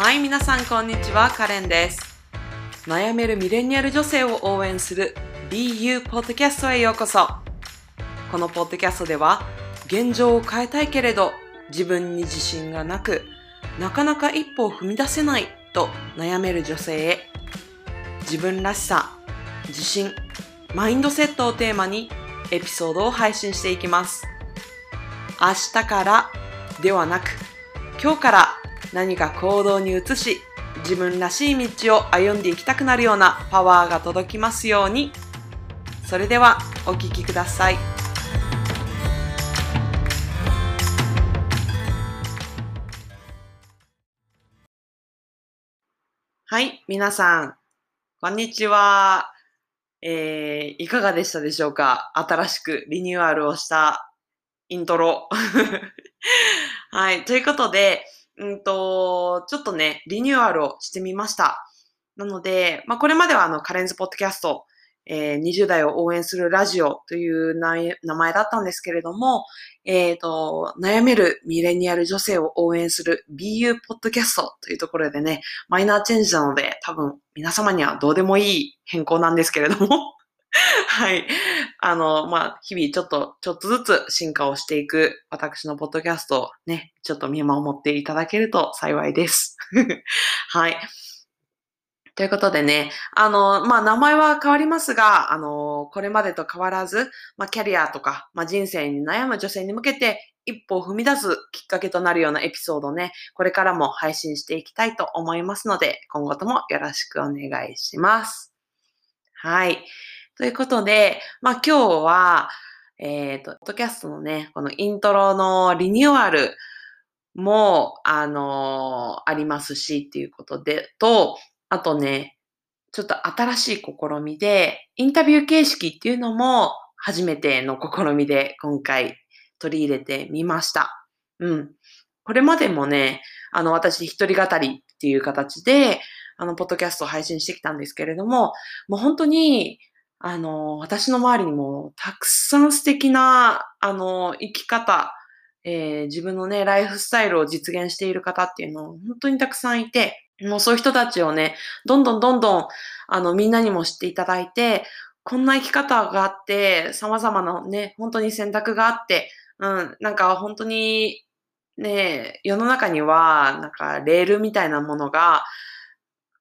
はい、皆さんこんにちは、カレンです。悩めるミレニアル女性を応援する BU ポッドキャストへようこそ。このポッドキャストでは、現状を変えたいけれど、自分に自信がなく、なかなか一歩を踏み出せないと悩める女性へ、自分らしさ、自信、マインドセットをテーマにエピソードを配信していきます。明日からではなく、今日から何か行動に移し、自分らしい道を歩んでいきたくなるようなパワーが届きますように。それではお聞きください。はい、皆さん、こんにちは。えー、いかがでしたでしょうか？新しくリニューアルをしたイントロ。はい、ということで、うんと、ちょっとね、リニューアルをしてみました。なので、まあ、これまではあの、カレンズポッドキャスト、えー20代を応援するラジオという名前だったんですけれども、えっ、と、悩めるミレニアル女性を応援する BU ポッドキャストというところでね、マイナーチェンジなので、多分皆様にはどうでもいい変更なんですけれども、はい。あの、まあ、日々ちょっと、ちょっとずつ進化をしていく私のポッドキャストをね、ちょっと見守っていただけると幸いです。はい。ということでね、あの、まあ、名前は変わりますが、あの、これまでと変わらず、まあ、キャリアとか、まあ、人生に悩む女性に向けて、一歩を踏み出すきっかけとなるようなエピソードをね、これからも配信していきたいと思いますので、今後ともよろしくお願いします。はい。ということで、まあ、今日は、えっ、と、ポッドキャストのね、このイントロのリニューアルも、あのありますし、っていうことで、と、あとね、ちょっと新しい試みで、インタビュー形式っていうのも初めての試みで今回取り入れてみました。うん。これまでもね、あの、私一人語りっていう形で、あの、ポッドキャストを配信してきたんですけれども、もう本当に、あの、私の周りにもたくさん素敵な、あの、生き方、えー自分のね、ライフスタイルを実現している方っていうのを本当にたくさんいて、もうそういう人たちをね、どんどんどんどん、あの、みんなにも知っていただいて、こんな生き方があって、様々なね、本当に選択があって、うん、なんか本当に、ね、世の中には、なんかレールみたいなものが、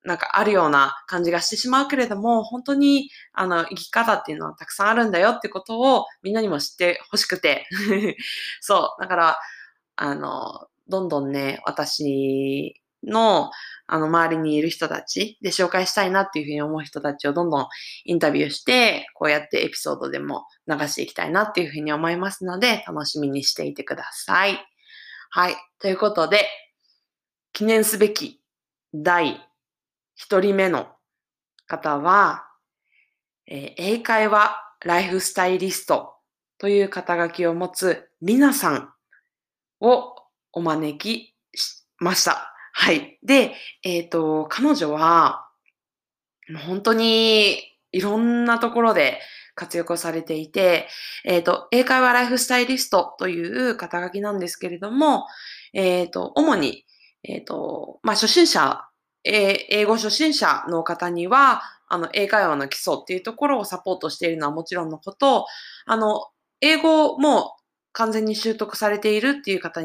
なんかあるような感じがしてしまうけれども、本当に、あの、生き方っていうのはたくさんあるんだよってことをみんなにも知ってほしくて。そう。だから、あの、どんどんね、私の、あの、周りにいる人たちで紹介したいなっていうふうに思う人たちをどんどんインタビューして、こうやってエピソードでも流していきたいなっていうふうに思いますので、楽しみにしていてください。はい。ということで、記念すべき第一人目の方は、えー英会話ライフスタイリストという肩書きを持つリナさんをお招きしました。はい。で、えっ、と、彼女は、本当にいろんなところで活躍をされていて、えっ、と、英会話ライフスタイリストという肩書きなんですけれども、えっ、と、主に、えっ、と、まあ、初心者、え英語初心者の方には、あの、英会話の基礎っていうところをサポートしているのはもちろんのこと、あの、英語も完全に習得されているっていう方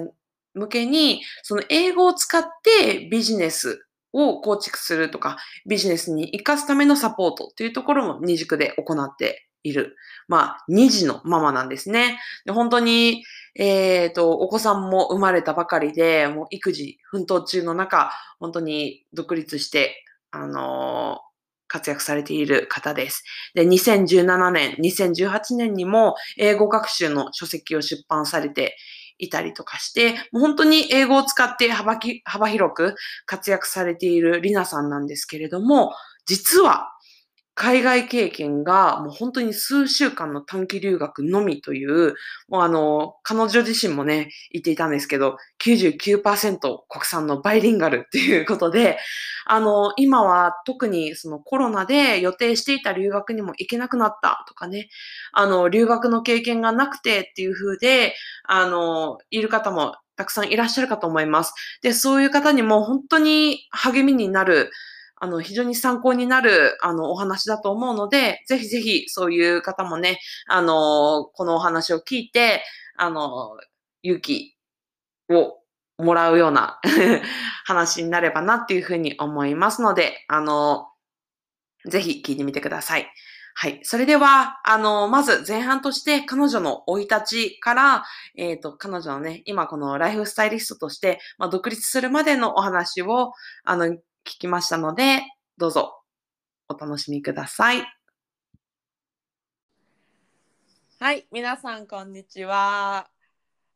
向けに、その英語を使ってビジネスを構築するとか、ビジネスに活かすためのサポートというところも二軸で行っている。まあ、二児のママなんですね。で本当に、えっ、と、お子さんも生まれたばかりで、もう育児奮闘中の中、本当に独立して、あのー活躍されている方です。で、2017年、2018年にも英語学習の書籍を出版されていたりとかして、もう本当に英語を使って幅き幅広く活躍されているリナさんなんですけれども、実は海外経験がもう本当に数週間の短期留学のみという、もうあの、彼女自身もね、言っていたんですけど、99%国産のバイリンガルっていうことで、あの、今は特にそのコロナで予定していた留学にも行けなくなったとかね、あの、留学の経験がなくてっていう風で、あの、いる方もたくさんいらっしゃるかと思います。で、そういう方にも本当に励みになる、あの、非常に参考になる、あの、お話だと思うので、ぜひぜひそういう方もね、あの、このお話を聞いて、あの、勇気をもらうような 話になればなっていうふうに思いますので、あの、ぜひ聞いてみてください。はい。それでは、あの、まず前半として彼女の生い立ちから、えっ、ー、と、彼女のね、今このライフスタイリストとして、まあ、独立するまでのお話を、あの、聞きましたので、どうぞお楽しみください。はい。皆さん、こんにちは。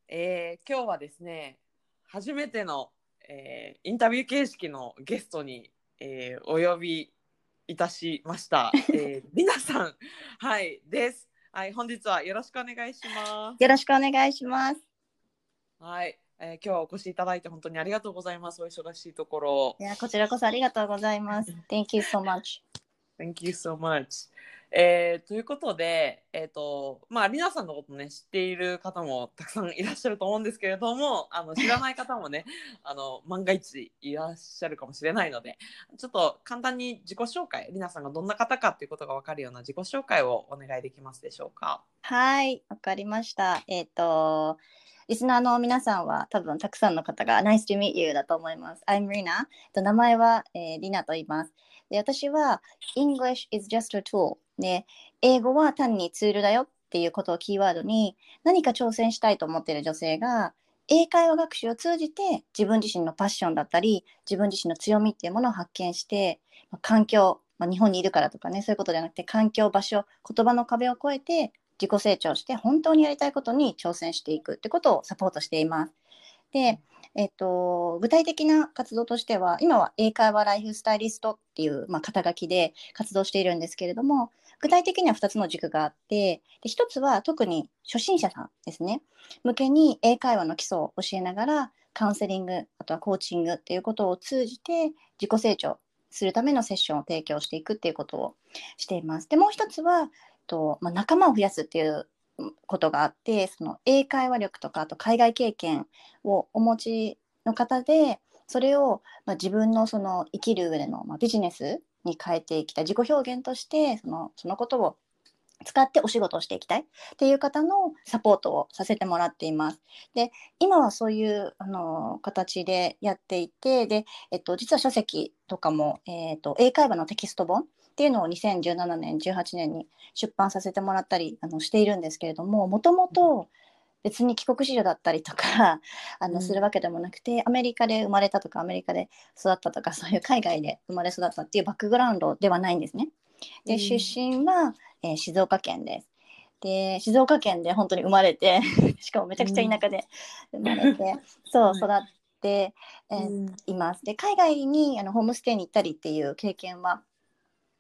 えー、今日はですね、初めての、えー、インタビュー形式のゲストに、えー、お呼びいたしました。えー、りなさん、はい、です。はい、本日はよろしくお願いします。よろしくお願いします。はい、えー、今日はお越しいただいて本当にありがとうございます。お忙しいところ。いや、こちらこそありがとうございます。Thank you so much. Thank you so much. えー、ということで、えっ、ー、と、まあ、りなさんのことね、知っている方もたくさんいらっしゃると思うんですけれども、あの、知らない方もね、あの、万が一いらっしゃるかもしれないので、ちょっと簡単に自己紹介、りなさんがどんな方かっていうことがわかるような自己紹介をお願いできますでしょうか。はい、わかりました。えっ、ー、と、リスナーの皆さんは多分たくさんの方が Nice to meet you だと思います。I'm Rina。名前は、えー、リナと言います。で私は English is just a tool で英語は単にツールだよっていうことをキーワードに何か挑戦したいと思っている女性が英会話学習を通じて自分自身のパッションだったり自分自身の強みっていうものを発見して環境、まあ、日本にいるからとかねそういうことじゃなくて環境場所言葉の壁を越えて自己成長して本当にやりたいことに挑戦していくってことをサポートしています。で、えっと、具体的な活動としては今は英会話ライフスタイリストっていう、まあ、肩書きで活動しているんですけれども具体的には2つの軸があってで1つは特に初心者さんですね向けに英会話の基礎を教えながらカウンセリングあとはコーチングっていうことを通じて自己成長するためのセッションを提供していくっていうことをしています。でもう一つはと、まあ、仲間を増やすっていうことがあってその英会話力とかあと海外経験をお持ちの方でそれを、まあ、自分のその生きる上での、まあ、ビジネスに変えていきたい自己表現としてそのそのことを使ってお仕事をしていきたいっていう方のサポートをさせてもらっています。で今はそういうあの形でやっていてで、えっと、実は書籍とかも、えっと、英会話のテキスト本っていうのを2017年18年に出版させてもらったりあのしているんですけれどももともと別に帰国子女だったりとか あのするわけでもなくて、アメリカで生まれたとかアメリカで育ったとかそういう海外で生まれ育ったっていうバックグラウンドではないんですね。で出身は、えー、静岡県です。で静岡県で本当に生まれて しかもめちゃくちゃ田舎で生まれて、うん、そう育って、えーうん、います。で海外にあのホームステイに行ったりっていう経験は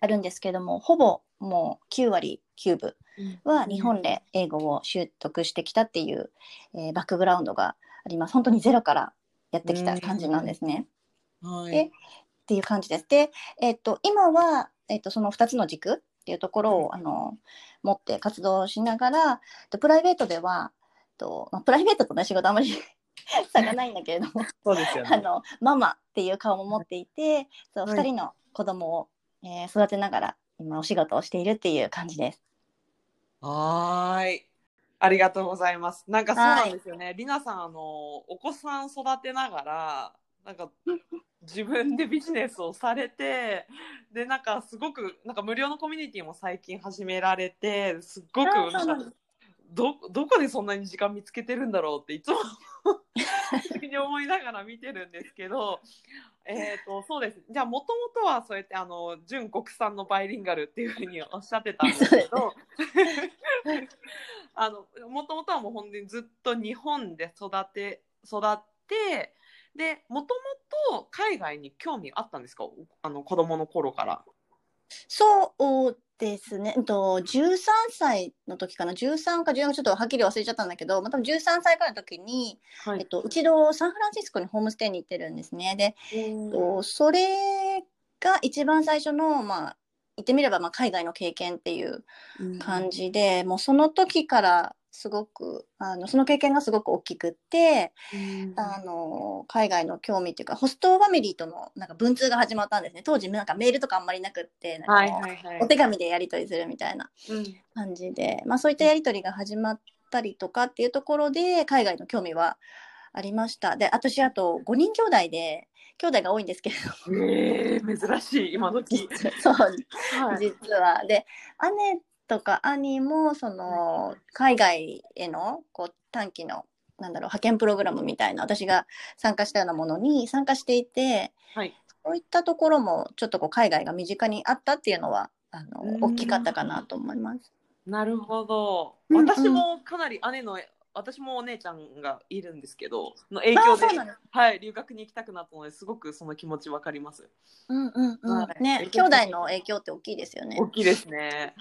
あるんですけどもほぼもう9割9分は日本で英語を習得してきたっていう、えー、バックグラウンドがあります。本当にゼロからやってきた感じなんですね。はい、でっていう感じです。で、えー、っと今は、えー、っとその2つの軸っていうところを、あの持って活動しながらプライベートではと、まあ、プライベートとの仕事あまり 差がないんだけれどもそうですよ、ね、あのママっていう顔も持っていてそう、はい、2人の子供を、えー、育てながら今お仕事をしているっていう感じです。はい。ありがとうございます。なんかそうなんですよね。りなさん、あの、お子さん育てながら、なんか、自分でビジネスをされて、で、なんかすごく、なんか無料のコミュニティも最近始められて、すっごく、なんか、ど、どこでそんなに時間見つけてるんだろうっていつも に思いながら見てるんですけど、えっ、ー、と、そうです。じゃあ、もともとはそうやって、あの、純国産のバイリンガルっていうふうにおっしゃってたんですけど、あの、もともとはもう本当にずっと日本で育て、育って、で、もともと海外に興味あったんですか？あの、子供の頃から。そうですね、えっと、13歳の時かな、13か14かちょっとはっきり忘れちゃったんだけど、まあ、多分13歳からの時に、はい、えっと、一度サンフランシスコにホームステイに行ってるんですね。で、えっと、それが一番最初の、まあ、言ってみればまあ海外の経験っていう感じで、うん、もうその時からすごくあのその経験がすごく大きくって、うんあの海外の興味っていうかホストファミリーとのなんか文通が始まったんですね当時なんかメールとかあんまりなくってなんか。お手紙でやり取りするみたいなうん感じで、まあ、そういったやり取りが始まったりとかっていうところで海外の興味はありましたで私あと5人兄弟で兄弟が多いんですけれどもえー、珍しい今時。そうはい。実は。で姉とか兄もその海外へのこう短期のなんだろう派遣プログラムみたいな私が参加したようなものに参加していてはい。そういったところもちょっとこう海外が身近にあったっていうのはあのうん大きかったかなと思います。なるほど。うんうん私もかなり姉の、私もお姉ちゃんがいるんですけど、の影あ響ではい、留学に行きたくなったので、すごくその気持ちわかります。うんうんうんはいね兄弟の影響って大きいですよね。大きいですね。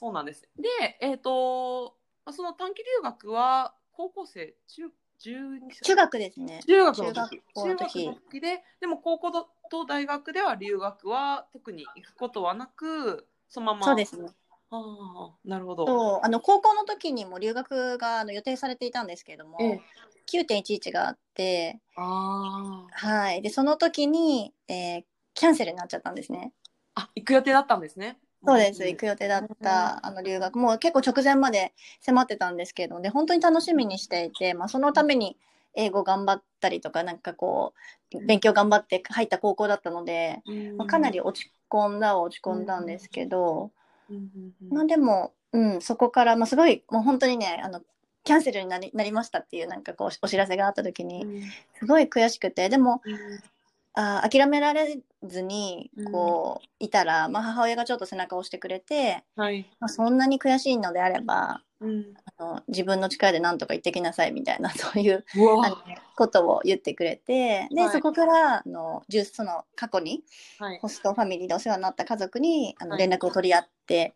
そうなんです。で、えっ、と、その短期留学は高校生、中、12歳中学ですね。中学の時中学校の時ででも高校と大学では留学は特に行くことはなくそのままそうですね。ああなるほどあの高校の時にも留学があの予定されていたんですけれども、ええ9.11があって、あーはい、でその時に、えーキャンセルになっちゃったんですね。あ行く予定だったんですねそうです、行く予定だったあの留学、もう結構直前まで迫ってたんですけど、で本当に楽しみにしていて、まあ、そのために英語頑張ったりとか、なんかこう、勉強頑張って入った高校だったので、うん。まあ、かなり落ち込んだは落ち込んだんですけど、まあでも、うん、そこから、まあ、すごい、もう本当にね、あの、キャンセルになりなりましたっていうなんかこうお知らせがあった時にうん。すごい悔しくてでもうんあー諦められずにこういたら、まあ、母親がちょっと背中を押してくれて、はい。まあ、そんなに悔しいのであればうん。あの自分の力で何とか言ってきなさいみたいな そういうことを言ってくれてで、はい。そこからあのその過去にはい。ホストファミリーでお世話になった家族にあのはい。連絡を取り合って、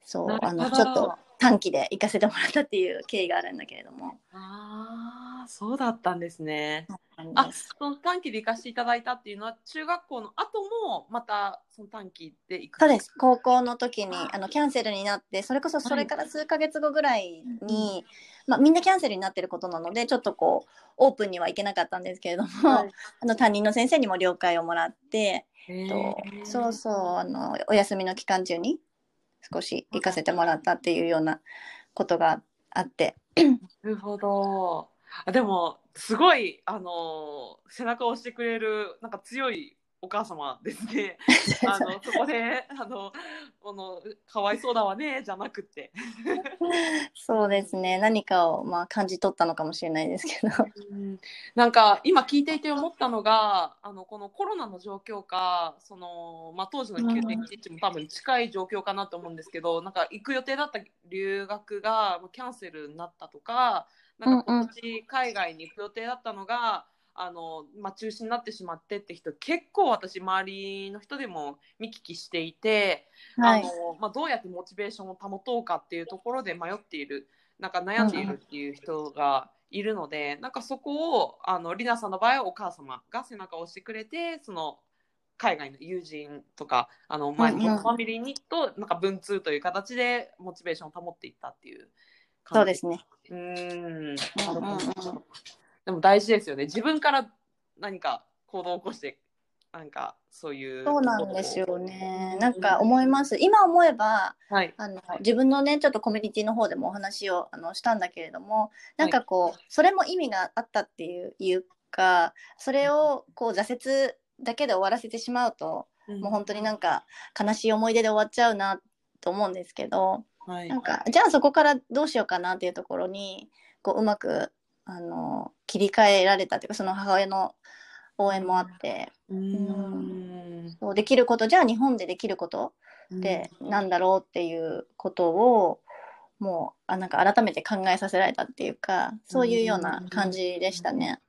そうあのちょっと短期で行かせてもらったっていう経緯があるんだけれども。ああそうだったんですねそうなんあですその短期で行かせていただいたっていうのは中学校の後もまたその短期で行くそうです。高校の時にあ。のキャンセルになってそれこそそれから数ヶ月後ぐらいに、まあ、みんなキャンセルになってることなのでちょっとこうオープンには行けなかったんですけれども、はい。あの担任の先生にも了解をもらって、へとー。そうそうあのお休みの期間中に少し行かせてもらったっていうようなことがあって。なるほど。あでもすごいあの背中を押してくれるなんか強いお母様ですね。あのそこであのこのかわいそうだわねじゃなくて。そうですね何かをまあ感じ取ったのかもしれないですけどうんなんか今聞いていて思ったのがあのこのコロナの状況かその、まあ、当時の9.11も多分近い状況かなと思うんですけど、なんか行く予定だった留学がキャンセルになったとかなんか今年海外に行く予定だったのが、あのまあ、中止になってしまってって人結構私周りの人でも見聞きしていて、はい。あのまあ、どうやってモチベーションを保とうかっていうところで迷っているなんか悩んでいるっていう人がいるので、なんかそこをあのリナさんの場合はお母様が背中を押してくれてその海外の友人とかあの前のうんうん。ファミリーにとなんか文通という形でモチベーションを保っていったっていうそうですね。うーん。でも大事ですよね。自分から何か行動を起こしてなんかそういう。そうなんですよね。なんか思います。今思えばはい。あの自分のねちょっとコミュニティの方でもお話をあのしたんだけれどもなんかこう、それも意味があったっていういうかそれをこう挫折だけで終わらせてしまうと、もう本当になんか悲しい思い出で終わっちゃうなと思うんですけどはい。なんかじゃあそこからどうしようかなっていうところにこううまくあの切り替えられたっていうかその母親の応援もあって。うーん。そうできることじゃあ日本でできることってなんだろうっていうことをもうあなんか改めて考えさせられたっていうかそういうような感じでしたね。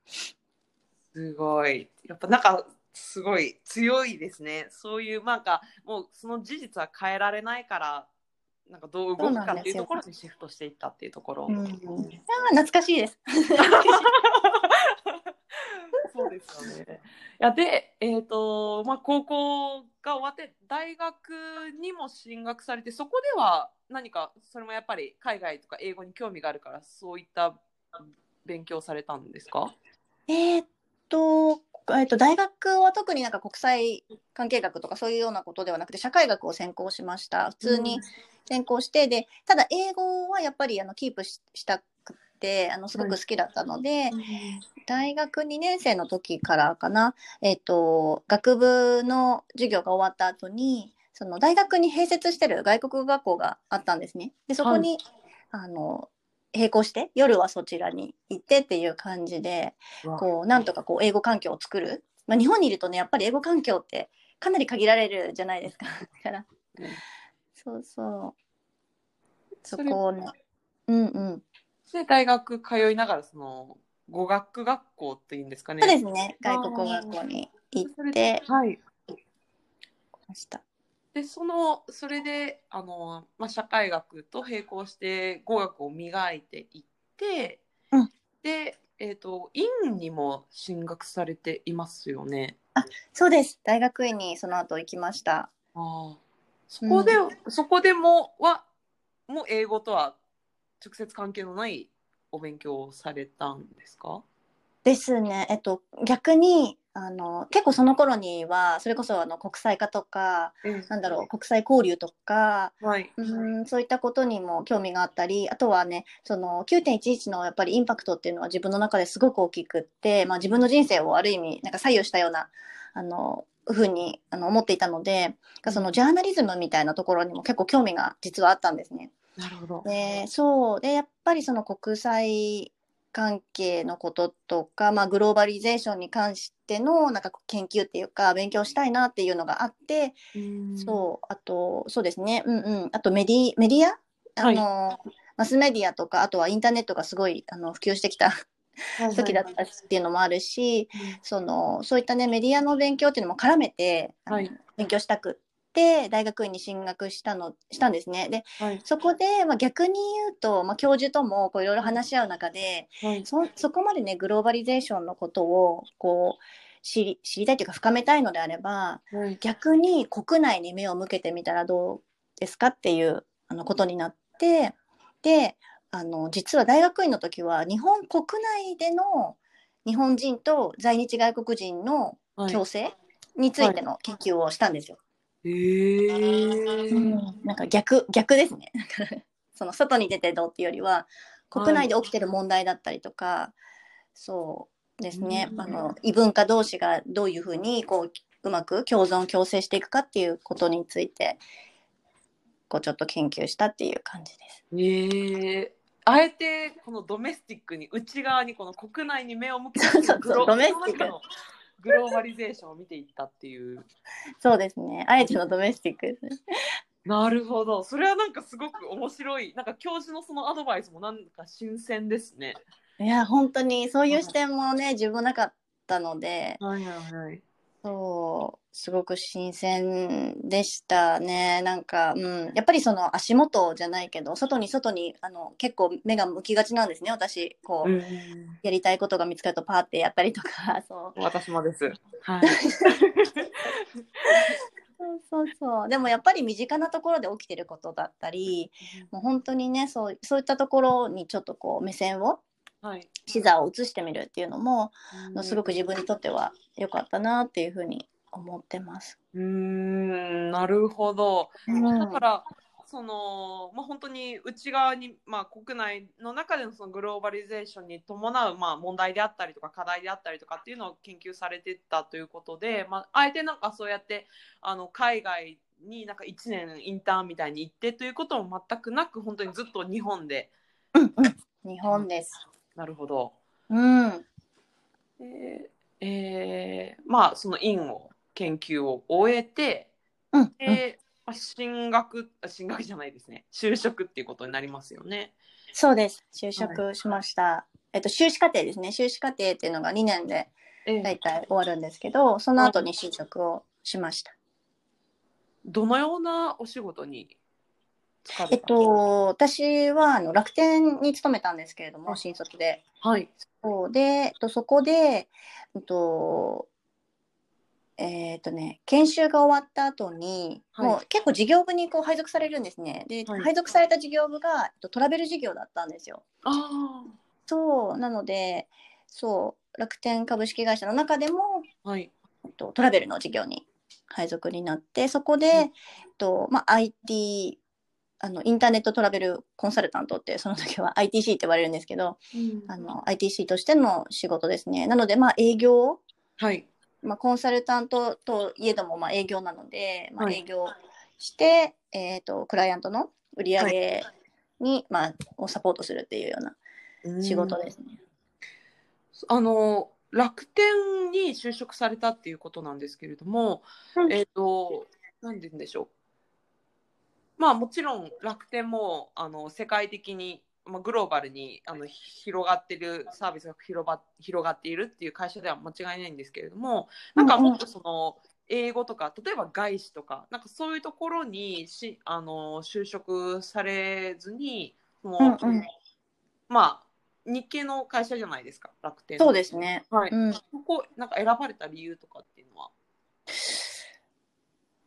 すごい。やっぱなんかすごい強いですね。そういうなんかもうその事実は変えられないからなんかどう動くかっていうところにシフトしていったっていうところ、うん、いやー懐かしいです。そうですよね。いやで、えっ、と、まあ、高校が終わって大学にも進学されてそこでは何かそれもやっぱり海外とか英語に興味があるからそういった勉強されたんですか？えーっと、えっと、大学は特になんか国際関係学とかそういうようなことではなくて社会学を専攻しました。普通に専攻して、でただ英語はやっぱりあのキープししたくてあのすごく好きだったので、大学2年生の時からかな、えっと学部の授業が終わった後にその大学に併設してる外国語学校があったんですね。でそこに、あの並行して夜はそちらに行ってっていう感じでこうなんとかこう英語環境を作る、まあ、日本にいるとねやっぱり英語環境ってかなり限られるじゃないですか。だからうんそうそう。そこをねうんうん。で大学通いながらその語学学校っていうんですかね。そうですね。外国語学校に行って。はい。ましたでそのそれであの、まあ、社会学と並行して語学を磨いていって、うん。で、えー、と院にも進学されていますよね。そうです。大学院にその後行きました。ああ。そこで、そこでもはもう英語とは直接関係のないお勉強をされたんですか？ですね。えっと逆にあの結構その頃にはそれこそあの国際化とかなんだろう国際交流とかはい。うんそういったことにも興味があったりあとはねその9.11のやっぱりインパクトっていうのは自分の中ですごく大きくって、まあ、自分の人生をある意味なんか左右したようなあのふうにあの思っていたのでそのジャーナリズムみたいなところにも結構興味が実はあったんですね。なるほど。でそうでやっぱりその国際関係のこととか、まあ、グローバリゼーションに関してのなんか研究っていうか勉強したいなっていうのがあって、うん。そう、あと、そうですね、うんうん、あとメディメディア、あの、マスメディアとか、あとはインターネットがすごいあの普及してきた時だったっていうのもあるし、その、そういったね、メディアの勉強っていうのも絡めて、はい。勉強したくって、大学院に進学したの、したんですね。で、はい。そこで、まあ、逆に言うと、まあ、教授ともこういろいろ話し合う中で、はい。そそこまでね、グローバリゼーションのことを、こう、知り知りたいというか深めたいのであれば、はい。逆に国内に目を向けてみたらどうですかっていうあのことになってであの実は大学院の時は日本国内での日本人と在日外国人のはい共生についての研究をしたんですよ。えー。なんか逆逆ですね。その外に出てどうっていうよりは国内で起きてる問題だったりとか、そうですね、うん。あの異文化同士がどういうふうにこううまく共存共生していくかっていうことについてこうちょっと研究したっていう感じです。ええあえてこのドメスティックに内側にこの国内に目を向けてそうそうグロドメスティックグローバリゼーションを見ていったっていう。そうですね。あえてのドメスティックですね。なるほど。それはなんかすごく面白い。なんか教授のそのアドバイスもなんか新鮮ですね。いや本当にそういう視点もね自分なかったので、はいはいはい。そうすごく新鮮でしたね。なんか、うん、やっぱりその足元じゃないけど外に外にあの結構目が向きがちなんですね。私こう、うん、やりたいことが見つかるとパーってやったりとか。そう。私もです。はい。そうそうそう。でもやっぱり身近なところで起きてることだったりもう本当にねそうそういったところにちょっとこう目線をはい。視座を移してみるっていうのも、うんすごく自分にとっては良かったなっていうふうに思ってます。うーん、なるほど。うんだから、その、まあ、本当に内側に、まあ、国内の中でのそのグローバリゼーションに伴う、まあ、問題であったりとか課題であったりとかっていうのを研究されてたということで、まあ、あえてなんかそうやってあの海外になんか1年インターンみたいに行ってということも全くなく本当にずっと日本で日本です。なるほど。うん。でえーまあその院を研究を終えてうん。うんで、まあ進学あ進学じゃないですね就職っていうことになりますよね。そうです。就職しました。えっと、修士課程ですね。修士課程っていうのが2年でえ大体終わるんですけど、その後に就職をしました。どのようなお仕事にえっと、私はあの楽天に勤めたんですけれども、新卒で。はいそうで、えっと、そこで、えっと、えっ、とね、研修が終わった後に、はいもう結構事業部にこう配属されるんですね。で、はい配属された事業部がえっとトラベル事業だったんですよ。あそう、なので、そう、楽天株式会社の中でも、あ。はい。えっと、トラベルの事業に配属になって、そこで、うんえっと、まあ、IT、あの、インターネットトラベルコンサルタントって、その時は ITC って言われるんですけど、あの、ITC としての仕事ですね。なので、まあ、営業、はい。まあ、コンサルタントといえども、まあ、営業なので、まあ、はい営業して、えっと、クライアントの売り上げに、まあ、をサポートするっていうような仕事ですね。あの楽天に就職されたっていうことなんですけれども、うんえっ、と何て言うんでしょうまあもちろん楽天もあの世界的に、まあ、グローバルにあの広がってるサービスが広ば広がっているっていう会社では間違いないんですけれどもなんかもっとその英語とか例えば外資とかなんかそういうところにしあの就職されずにその、うんうんまあ日系の会社じゃないですか楽天そうですね。はい、うん。ここなんか選ばれた理由とかっていうのは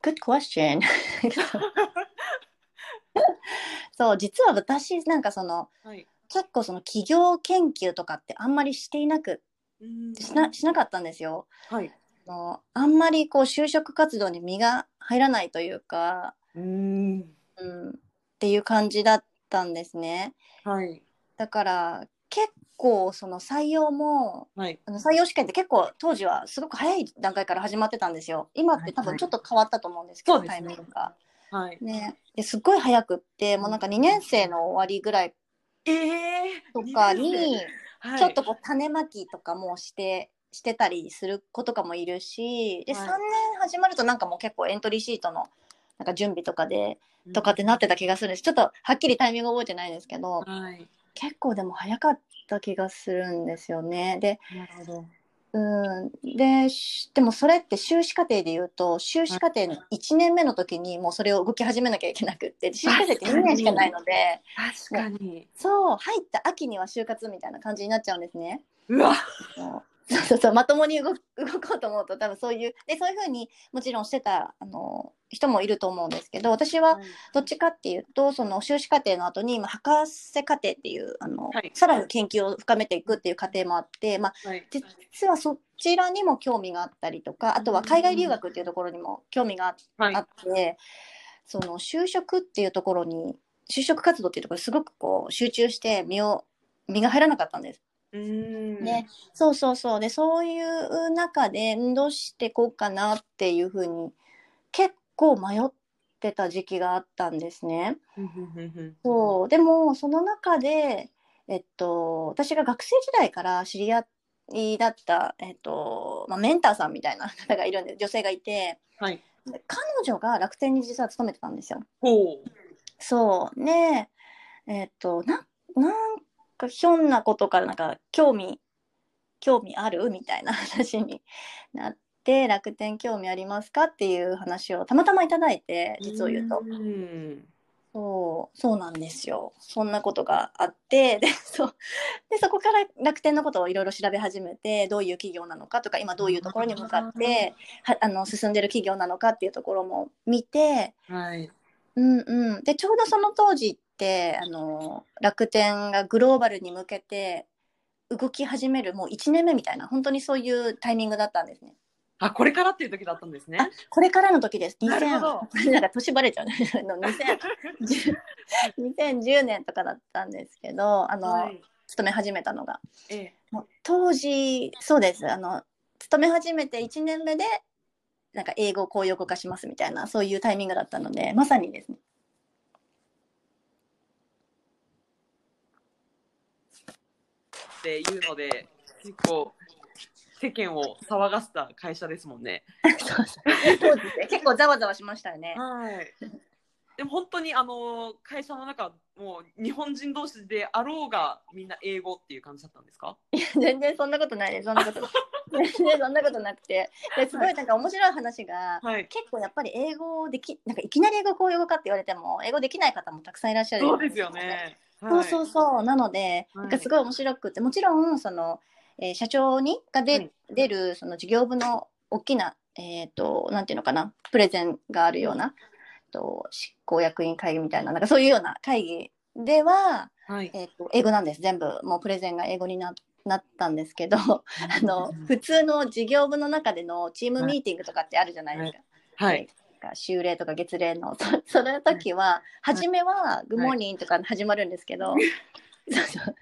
？Good question. そう、実は私、なんかその、はい結構その企業研究とかってあんまりしていなくうんしなしなかったんですよ。はいあのあんまりこう就職活動に身が入らないというか、うんうん、っていう感じだったんですね。はいだから結構その採用もはいあの採用試験って結構当時はすごく早い段階から始まってたんですよ。今って多分ちょっと変わったと思うんですけど、タイそうですねミングが。はい。ね、ですっごい早くってもうなんか2年生の終わりぐらいええとかにはい、ちょっとこう種まきとかもしてしてたりする子とかもいるしで、はい3年始まるとなんかもう結構エントリーシートのなんか準備とかでとかってなってた気がするんです。ちょっとはっきりタイミング覚えてないんですけどはい。結構でも早かった気がするんですよね。でなるほどうん。でしでもそれって修士課程で言うと修士課程の1年目の時にもうそれを動き始めなきゃいけなくって 修士課程って2年しかないので確かに。そう入った秋には就活みたいな感じになっちゃうんですね。うわそうそうそうまともに動く動こうと思うと多分そういうでそういうふうにもちろんしてたあの人もいると思うんですけど私はどっちかっていうとその修士課程の後に、まあ、博士課程っていうあの、はい。さらに研究を深めていくっていう過程もあって、まあ、はい。実はそちらにも興味があったりとかあとは海外留学っていうところにも興味があはい。あって、その就職っていうところに就職活動っていうところにすごくこう集中して身を身が入らなかったんです。うん。ね、そうそうそう。でそういう中でんどうしていこうかなっていうふうに結構迷ってた時期があったんですね。そう。でもその中で、えっと、私が学生時代から知り合いだった、えっとまあ、メンターさんみたいな方がいるんで女性がいてはい。で彼女が楽天に実は勤めてたんですよ。ほう。そう。ねえっとななんかひょんなことからなんか興味興味ある？みたいな話になって 楽天興味ありますか？っていう話をたまたまいただいて実を言うと。んそうそうなんですよ。そんなことがあって でそうでそこから楽天のことをいろいろ調べ始めてどういう企業なのかとか今どういうところに向かってはあの進んでる企業なのかっていうところも見てはい。うんうん、でちょうどその当時ってあの楽天がグローバルに向けて動き始めるもう1年目みたいな本当にそういうタイミングだったんですね。あこれからっていう時だったんですねあこれからの時です。なるほど2000 なんか年バレちゃうね。あの2010 2010年とかだったんですけどあの、はい勤め始めたのが。ええもう当時そうですあの勤め始めて1年目でなんか英語を公用語化しますみたいなそういうタイミングだったのでまさにですねっていうので結構世間を騒がせた会社ですもんね。そうですね結構ざわざわしましたよね。はい。でも本当にあの会社の中もう日本人同士であろうがみんな英語っていう感じだったんですか？全然そんなことないです。そんなこと。全然そんなことなくて。ですごいなんか面白い話が、はい。結構やっぱり英語でき、なんかいきなり英語公用語かって言われても、英語できない方もたくさんいらっしゃるそうですよ。ね。そうそうそう。なので、はいなんかすごい面白くて、もちろん、その、えー社長にがで、はい出る、その事業部の大きなえっ、と、なんていうのかな、プレゼンがあるような、と執行役員会議みたいな、なんかそういうような会議では、はい。えっ、と、英語なんです。全部、もうプレゼンが英語にななったんですけど、あの、普通の事業部の中でのチームミーティングとかってあるじゃないですか。はい。なんか週例とか月例の、そその時は、初めは、グモーニングとか始まるんですけど、そうそう。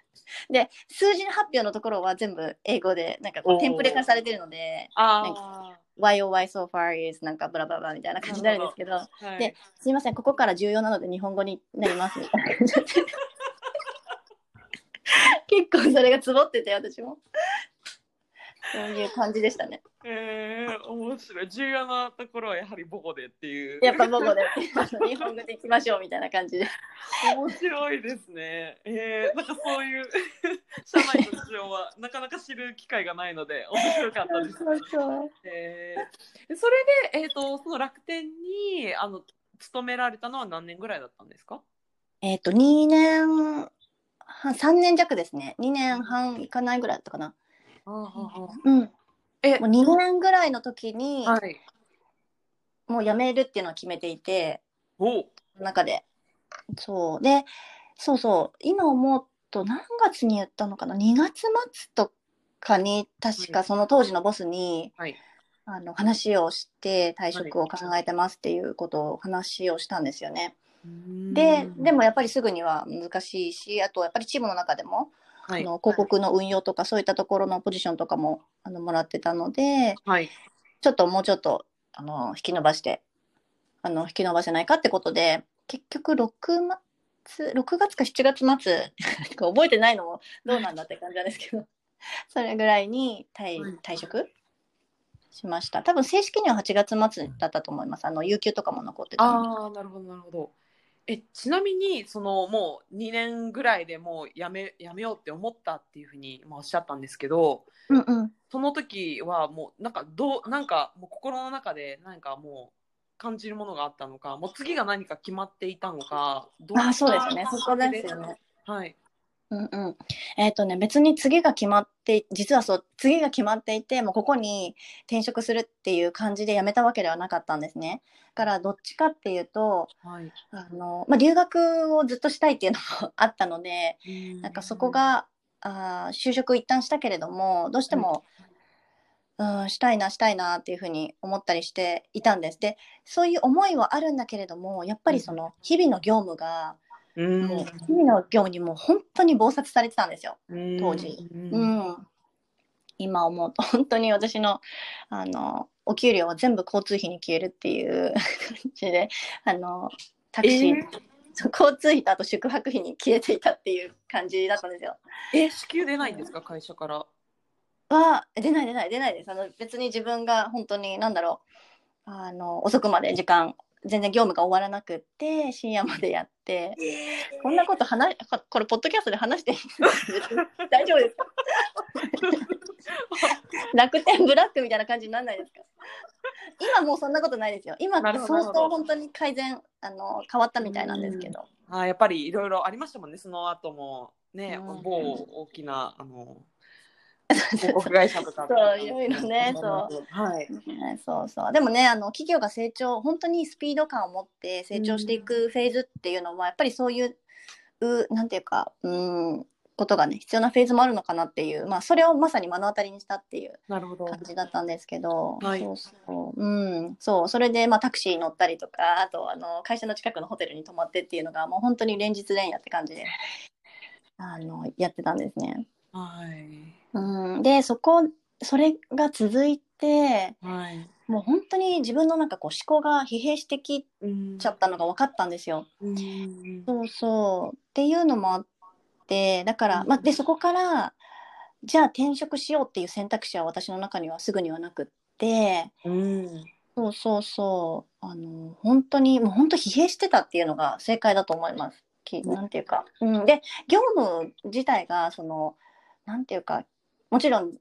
で、数字の発表のところは全部英語で、なんかこうテンプレ化されてるので、あ YOY so far is なんかブラブラブラみたいな感じになるんですけど、あ。はい。で、すいません、ここから重要なので日本語になりますみたいな。結構それがつぼってて、私も。そういう感じでしたね。えー、面白い。重要なところはやはり母語でっていう。やっぱ母語で 日本語でいきましょうみたいな感じで。面白いですね。えー、なんかそういう 社内の事情はなかなか知る機会がないので面白かったです。そうそうえー、それで、えー、とその楽天にあの勤められたのは何年ぐらいだったんですか？えっ、と、2年半、3年弱ですね。2年半いかないぐらいだったかな。うん。もえう2年ぐらいの時に、はい。もう辞めるっていうのを決めていて、お中で。そう。で、そうそう。今思うと何月に言ったのかな ?2 月末とかに、確かその当時のボスに、はい。あの話をして退職を考えてますっていうことを話をしたんですよね。で、でもやっぱりすぐには難しいし、あとやっぱりチームの中でも、はいあの広告の運用とかそういったところのポジションとかもあのもらってたので、はい。ちょっともうちょっとあの引き伸ばして、あの引き伸ばせないかってことで、結局6月、6月か7月末、覚えてないのもどうなんだって感じなんですけど、それぐらいに退はい退職？しました。多分正式には8月末だったと思います。あの有給とかも残ってた。ああ、なるほど、なるほど。え、ちなみに、その、もう2年ぐらいでもうやめ、やめようって思ったっていうふうに、まあ、おっしゃったんですけど、うんうん。その時はもう、なんか、どう、なんか、もう心の中で、なんかもう、感じるものがあったのか、もう次が何か決まっていたのか、どあそうですね。そこですよね。はい。うんうん。えっ、とね、別に次が決まって、実はそう、次が決まっていて、もうここに転職するっていう感じで辞めたわけではなかったんですね。だから、どっちかっていうと、はい。あの、まあ、留学をずっとしたいっていうのもあったので、なんかそこが、あー就職一旦したけれども、どうしても、うん、したいな、したいなっていうふうに思ったりしていたんです。で、そういう思いはあるんだけれども、やっぱりその、日々の業務が、うん、もう日々の業務にもう本当に忙殺されてたんですよ。当時う。うんん。今思うと、本当に私の、あの、お給料は全部交通費に消えるっていう感じで、あの、タクシー、えそう交通費とあと宿泊費に消えていたっていう感じだったんですよ。え、支給出ないんですか、会社から。は、出ない出ない出ないです。あの、別に自分が本当に、なんだろう、あの、遅くまで時間、全然業務が終わらなくって、深夜までやって、こんなこと話、これ、ポッドキャストで話していい大丈夫ですか？楽天ブラックみたいな感じにならないですか？今もうそんなことないですよ。今相当本当に改善あの変わったみたいなんですけど。あーやっぱりいろいろありましたもんね、その後も。ね、うん。某大きな、あの、広告会社とか。そういろいろね そうはい。ねそうそうでもねあの企業が成長本当にスピード感を持って成長していくフェーズっていうのは、やっぱりそういううなんていうかうんことがね必要なフェーズもあるのかなっていう、まあ、それをまさに目の当たりにしたっていう。感じだったんですけど、はいそうそう、うん、そう、それで、まあ、タクシーに乗ったりとか、あと、あの、会社の近くのホテルに泊まってっていうのが、もう本当に連日連夜って感じで、あの、やってたんですね。はい。うん、で、そこ、それが続いて、はい。もう本当に自分のなんかこう思考が疲弊してきうんちゃったのが分かったんですよ。うんそうそう。っていうのもあって、だから、うんまあ、で、そこから、じゃあ転職しようっていう選択肢は私の中にはすぐにはなくって、うん。そうそうそう。あの、本当に、もう本当疲弊してたっていうのが正解だと思います。きなんていうか。うん。で、業務自体が、その、なんていうか、もちろん、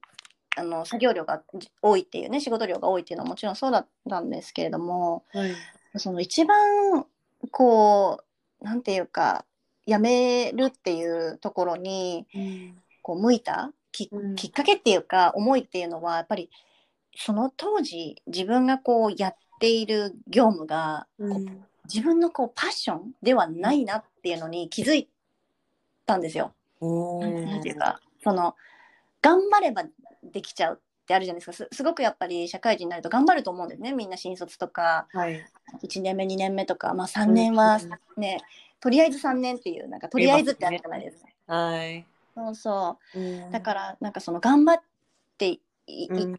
あの、作業量がじ多いっていうね、仕事量が多いっていうのはもちろんそうだったんですけれども、はい。その一番、こう、なんていうか、辞めるっていうところに、こう、向いたきうんきっかけっていうか、思いっていうのは、やっぱり、その当時自分がこうやっている業務が、こう自分のこうパッションではないなっていうのに気づいたんですよ。なんていうかその頑張ればできちゃうってあるじゃないですか。すすごくやっぱり社会人になると頑張ると思うんですね。みんな新卒とか、はい、1年目2年目とか、まあ、3年はね、とりあえず3年っていうなんかとりあえずってあるじゃないですか。はい。そうそう。だからなんかその頑張って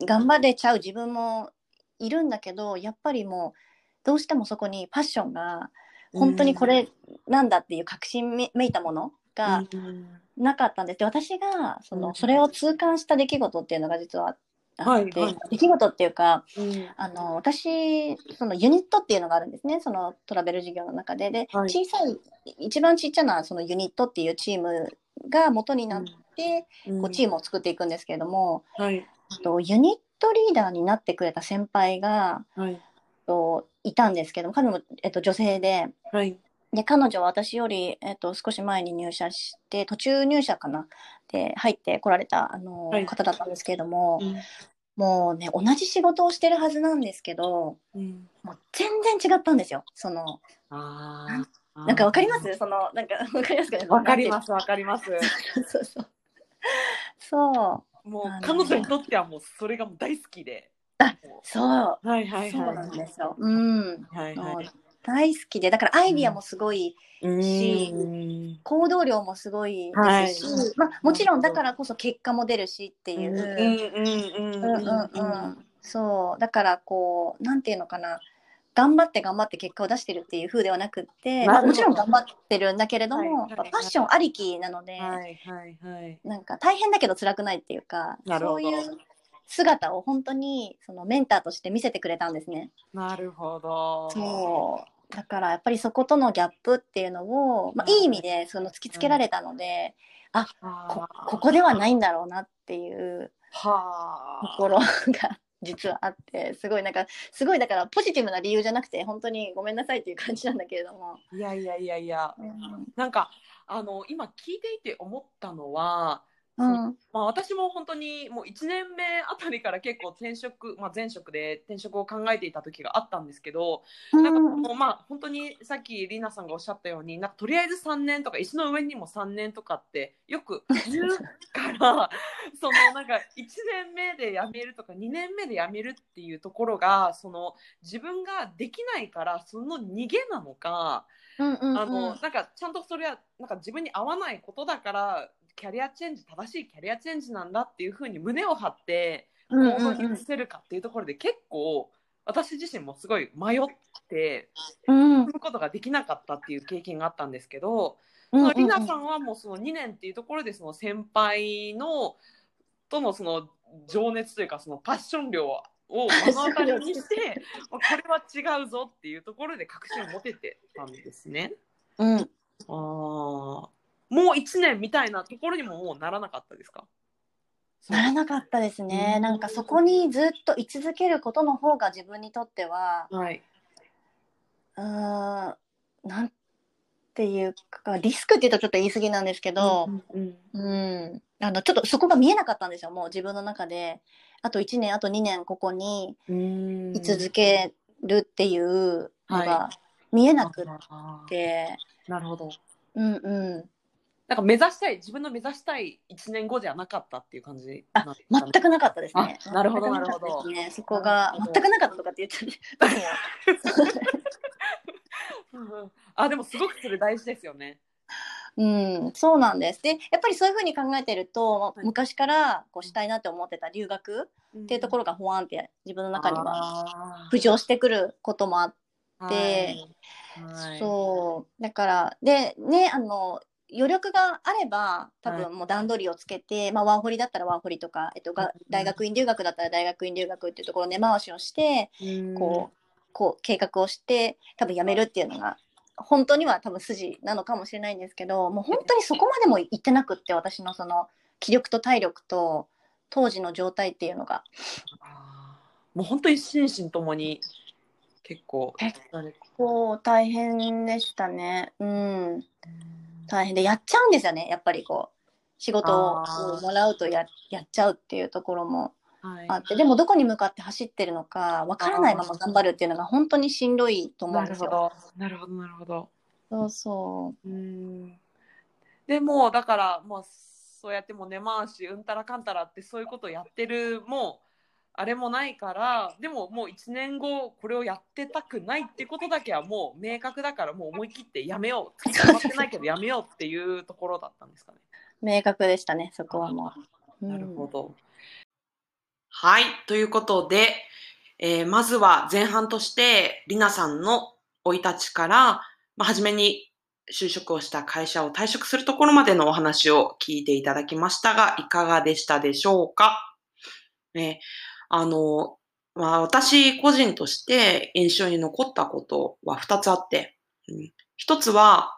頑張れちゃう自分もいるんだけどやっぱりもうどうしてもそこにパッションが本当にこれなんだっていう確信めめいたものがなかったんです。で私がその、うんそれを痛感した出来事っていうのが実はあって、はいはい。出来事っていうかうん。あの私そのユニットっていうのがあるんですね。そのトラベル事業の中で。で、はい。小さい一番ちっちゃなそのユニットっていうチームが元になって、こうチームを作っていくんですけれども、はい。とユニットリーダーになってくれた先輩がはい。といたんですけども彼も、えっと、女性ではいで彼女は私より、えっと、少し前に入社して途中入社かな？で入ってこられたあの、はい。方だったんですけれども、もうね同じ仕事をしてるはずなんですけどうん。もう全然違ったんですよ。そのああなんかわかります？そのなんか わかりますか？ねわかりますわかります。そうそうそう。もう彼女にとってはもうそれがもう大好きで。あもそう。うはいはいそうはい。なんですよ。うん。はいはい。大好きでだからアイディアもすごい、しうん。行動量もすごいはいですし、まあ、もちろんだからこそ結果も出るしっていう、そう。だからこうなんていうのかな。頑張って頑張って結果を出してるっていう風ではなくって、まあ、もちろん頑張ってるんだけれども、はい。はいやっぱパッションありきなので、はいはいはい。なんか大変だけど辛くないっていうかそういう姿を本当にそのメンターとして見せてくれたんですね。なるほど。そうだからやっぱりそことのギャップっていうのを、まあ、いい意味でその突きつけられたので、こあーここではないんだろうなっていうはあ。ところが実はあってすごいなんかすごいだからポジティブな理由じゃなくて本当にごめんなさいっていう感じなんだけれども。いやいやいやいや。うんなんかあの今聞いていて思ったのは、う。ん。まあ、私も本当にもう1年目あたりから結構転職、まあ、前職で転職を考えていた時があったんですけど、なんかもうまあ本当にさっきりなさんがおっしゃったようになんかとりあえず3年とか石の上にも3年とかってよく言うから そのなんか1年目で辞めるとか2年目で辞めるっていうところがその自分ができないからその逃げなのか。うんうんうん。あのなんかちゃんとそれはなんか自分に合わないことだからキャリアチェンジ正しいキャリアチェンジなんだっていうふうに胸を張ってうん行動にうん移せるかっていうところで結構私自身もすごい迷ってうん。することができなかったっていう経験があったんですけど、うんそのりなさんはもうその2年っていうところでその先輩のとのその情熱というかそのパッション量を目の当たりにしてまあ これは違うぞっていうところで確信を持ててたんですね。うん。ああ、もう1年みたいなところにももうならなかったですか？ならなかったですね、うん。なんかそこにずっと居続けることの方が自分にとってははい。うーんなんていうかリスクって言うとちょっと言い過ぎなんですけど、うんうんあのちょっとそこが見えなかったんですよもう自分の中で。あと1年あと2年ここにうん。居続けるっていうのはが見えなくっあー。て、なるほど。うんうんなんか目指したい、自分の目指したい1年後じゃなかったっていう感じあ全くなかったですね。あなるほどなるほど。ね、そこが全くなかったとかって言って。うんうん。あ、でもすごくそれ大事ですよね。うん、そうなんです。で、やっぱりそういうふうに考えてると、はい。昔からこうしたいなって思ってた留学っっていうところがほわんって自分の中にはは浮上してくることもあって、はい。はい。そう。だからでねあの余力があれば多は分もう段取りをつけて、まあ、ワーホリだったらワーホリとか、えっと、がうん。大学院留学だったら大学院留学っていうところを根回しをして、うん。こうこう計画をして多分やめるっていうのが本当には多分筋なのかもしれないんですけどもう本当にそこまでも行ってなくって私のその気力と体力と当時の状態っていうのが。もう本当に心身ともに結構結こう大変でしたね。うん大変でやっちゃうんですよねやっぱりこう仕事をもらうとややっちゃうっていうところもはいあって、でもどこに向かって走ってるのかわからないまま頑張るっていうのが本当にしんどいと思うんですよ。なるほど。なるほど、なるほど。そうそう。うん。でも、だから、もう、そうやってもう根回し、うんたらかんたらってそういうことをやってる、もう、あれもないから、でももう1年後、これをやってたくないってことだけはもう明確だから、もう思い切ってやめよう。決まってないけどやめようっていうところだったんですかね。明確でしたね、そこはもう。なるほど。ど。はい。ということで、えーまずは前半として、りなさんの生い立ちから、まあ、初めに就職をした会社を退職するところまでのお話を聞いていただきましたが、いかがでしたでしょうか？ね、あの、まあ、私個人として印象に残ったことは2つあって、うん、1つは、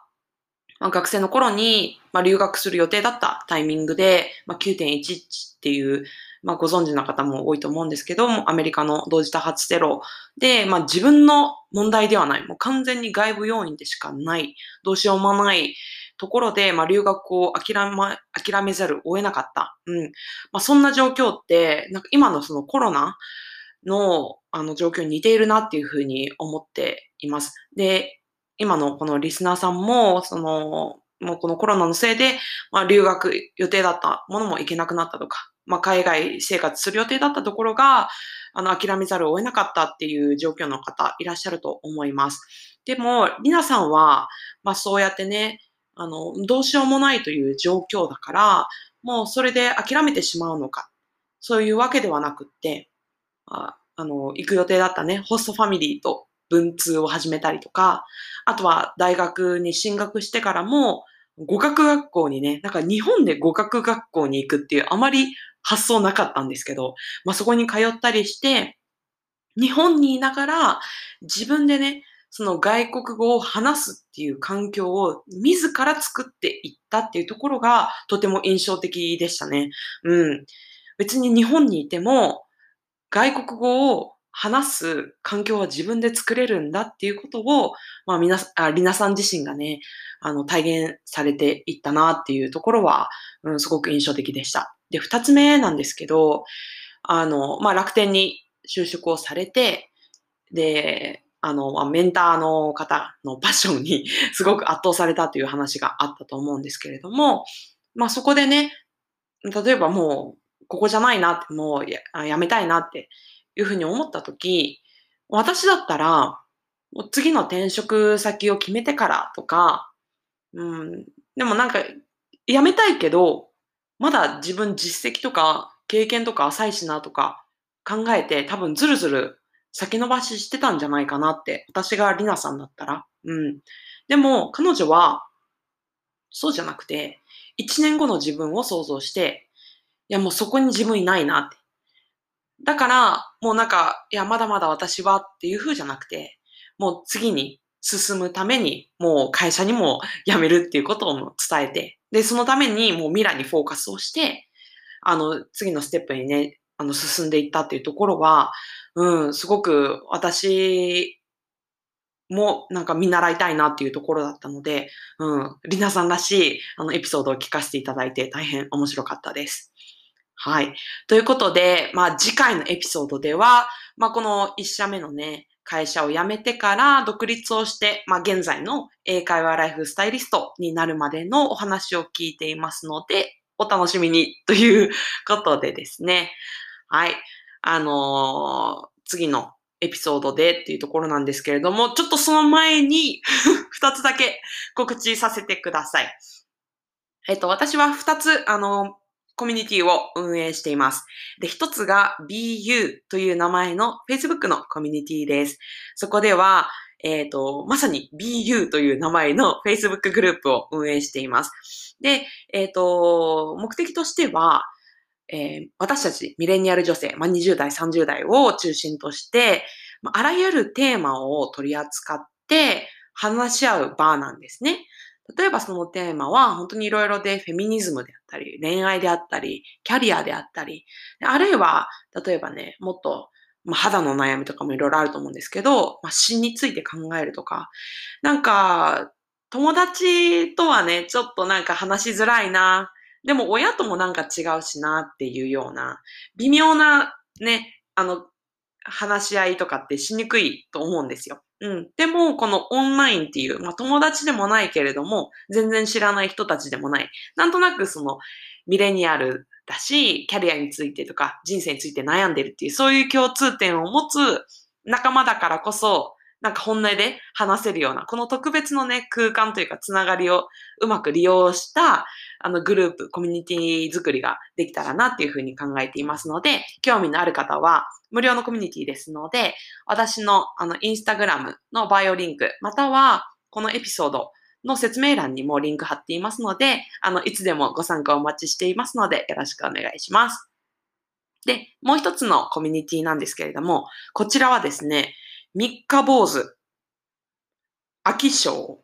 まあ、学生の頃に、まあ、留学する予定だったタイミングで、まあ、9.11っていう、まあ、ご存知の方も多いと思うんですけど、アメリカの同時多発テロで、まあ、自分の問題ではない、もう完全に外部要因でしかない、どうしようもない。ところで、まあ、留学を諦め、諦めざるを得なかった。うん。まあ、そんな状況って、なんか今のそのコロナのあの状況に似ているなっていうふうに思っています。で、今のこのリスナーさんも、その、もうこのコロナのせいで、まあ、留学予定だったものも行けなくなったとか、まあ、海外生活する予定だったところが、あの、諦めざるを得なかったっていう状況の方いらっしゃると思います。でも、りなさんは、まあ、そうやってね、あの、どうしようもないという状況だから、もうそれで諦めてしまうのか、そういうわけではなくって、ああの、行く予定だったね、ホストファミリーと文通を始めたりとか、あとは大学に進学してからも、語学学校にね、なんか日本で語学学校に行くっていうあまり発想なかったんですけど、まあそこに通ったりして、日本にいながら自分でね、その外国語を話すっていう環境を自ら作っていったっていうところがとても印象的でしたね。うん。別に日本にいても外国語を話す環境は自分で作れるんだっていうことを、まあ皆さん、あリナさん自身がね、あの体現されていったなっていうところは、うん、すごく印象的でした。で、二つ目なんですけど、あの、まあ楽天に就職をされて、で、あの、メンターの方のパッションに すごく圧倒されたという話があったと思うんですけれども、まあそこでね、例えばもう、ここじゃないなって、もうややめたいなっていうふうに思ったとき、私だったら、もう次の転職先を決めてからとか、うん、でもなんか、辞めたいけど、まだ自分実績とか経験とか浅いしなとか考えて多分ずるずる先延ばししてたんじゃないかなって、私がリナさんだったら。うん。でも彼女はそうじゃなくて、一年後の自分を想像して、いやもうそこに自分いないなって。だから、もうなんか、いやまだまだ私はっていう風じゃなくて、もう次に進むために、もう会社にも辞めるっていうことを伝えて、で、そのためにもう未来にフォーカスをして、あの、次のステップにね、あの、進んでいったっていうところは、うん、すごく私もなんか見習いたいなっていうところだったので、うん、りなさんらしいあのエピソードを聞かせていただいて大変面白かったです。はい。ということで、まあ次回のエピソードでは、まあこの一社目のね、会社を辞めてから独立をして、まあ現在の英会話ライフスタイリストになるまでのお話を聞いていますので、お楽しみにということでですね。はい。あのー次のエピソードでっていうところなんですけれども、ちょっとその前に 二つだけ告知させてください。えっと、私は二つ、あの、コミュニティを運営しています。で、一つが BU という名前の Facebook のコミュニティです。そこでは、えっ、と、まさに BU という名前の Facebook グループを運営しています。で、えっ、と、目的としては、えー私たちミレニアル女性、まあ、20代、30代を中心として、まああらゆるテーマを取り扱って話し合う場なんですね。例えばそのテーマは本当にいろいろでフェミニズムであったり、恋愛であったり、キャリアであったり、あるいは例えばね、もっと、まあ、肌の悩みとかもいろいろあると思うんですけど、まあ、死について考えるとか、なんか友達とはね、ちょっとなんか話しづらいな、でも親ともなんか違うしなっていうような、微妙なね、あの、話し合いとかってしにくいと思うんですよ。うん。でも、このオンラインっていう、まあ友達でもないけれども、全然知らない人たちでもない。なんとなくその、ミレニアルだし、キャリアについてとか、人生について悩んでるっていう、そういう共通点を持つ仲間だからこそ、なんか本音で話せるような、この特別のね、空間というかつながりをうまく利用した、あのグループ、コミュニティ作りができたらなっていうふうに考えていますので、興味のある方は、無料のコミュニティですので、私のあのインスタグラムのバイオリンク、またはこのエピソードの説明欄にもリンク貼っていますので、あの、いつでもご参加お待ちしていますので、よろしくお願いします。で、もう一つのコミュニティなんですけれども、こちらはですね、三日坊主、飽き性、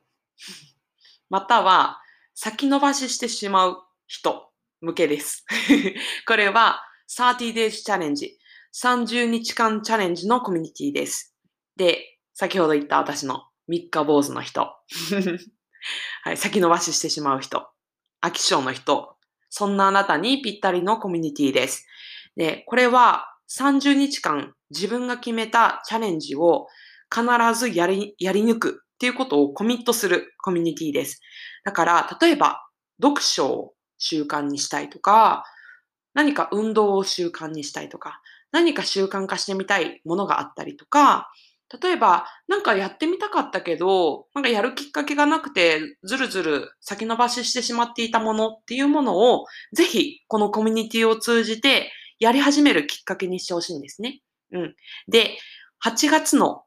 または先延ばししてしまう人。向けです。これは30 days チャレンジ、30日間チャレンジのコミュニティです。で、先ほど言った私の三日坊主の人、はい、先延ばししてしまう人、飽き性の人、そんなあなたにぴったりのコミュニティです。で、これは30日間自分が決めたチャレンジを必ずやり、やり抜くっていうことをコミットするコミュニティです。だから、例えば、読書を習慣にしたいとか、何か運動を習慣にしたいとか、何か習慣化してみたいものがあったりとか、例えば、なんかやってみたかったけど、なんかやるきっかけがなくて、ずるずる先延ばししてしまっていたものっていうものを、ぜひ、このコミュニティを通じて、やり始めるきっかけにしてほしいんですね。うん。で、8月の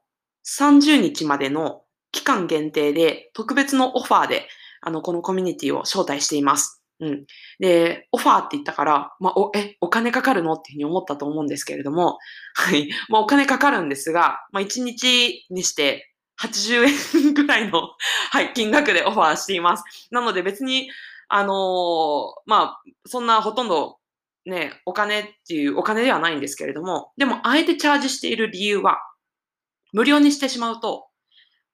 30日までの期間限定で特別のオファーで、あの、このコミュニティを招待しています。うん。で、オファーって言ったから、まあ、お、え、お金かかるの？っていうふうに思ったと思うんですけれども、はい。まあ、お金かかるんですが、まあ、1日にして80円ぐらいの、はい、金額でオファーしています。なので別に、あのー、まあ、そんなほとんどね、お金っていうお金ではないんですけれども、でもあえてチャージしている理由は、無料にしてしまうと、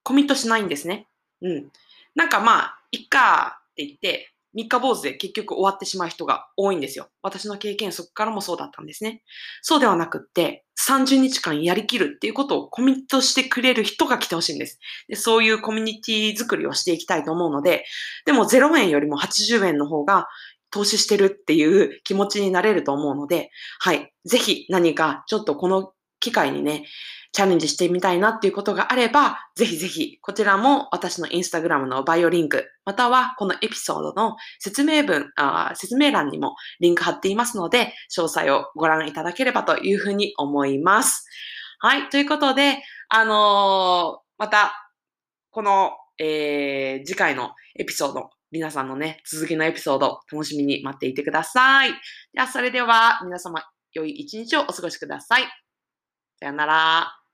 コミットしないんですね。うん。なんかまあ、いっかって言って、三日坊主で結局終わってしまう人が多いんですよ。私の経験そこからもそうだったんですね。そうではなくって、30日間やりきるっていうことをコミットしてくれる人が来てほしいんです。でそういうコミュニティ作りをしていきたいと思うので、でも0円よりも80円の方が投資してるっていう気持ちになれると思うので、はい。ぜひ何かちょっとこの機会にね、チャレンジしてみたいなっていうことがあれば、ぜひぜひ、こちらも私のインスタグラムのバイオリンク、またはこのエピソードの説明文、あ説明欄にもリンク貼っていますので、詳細をご覧いただければというふうに思います。はい。ということで、あのー、また、この、えー、次回のエピソード、皆さんのね、続きのエピソード、楽しみに待っていてください。では、それでは、皆様、良い一日をお過ごしください。さよなら。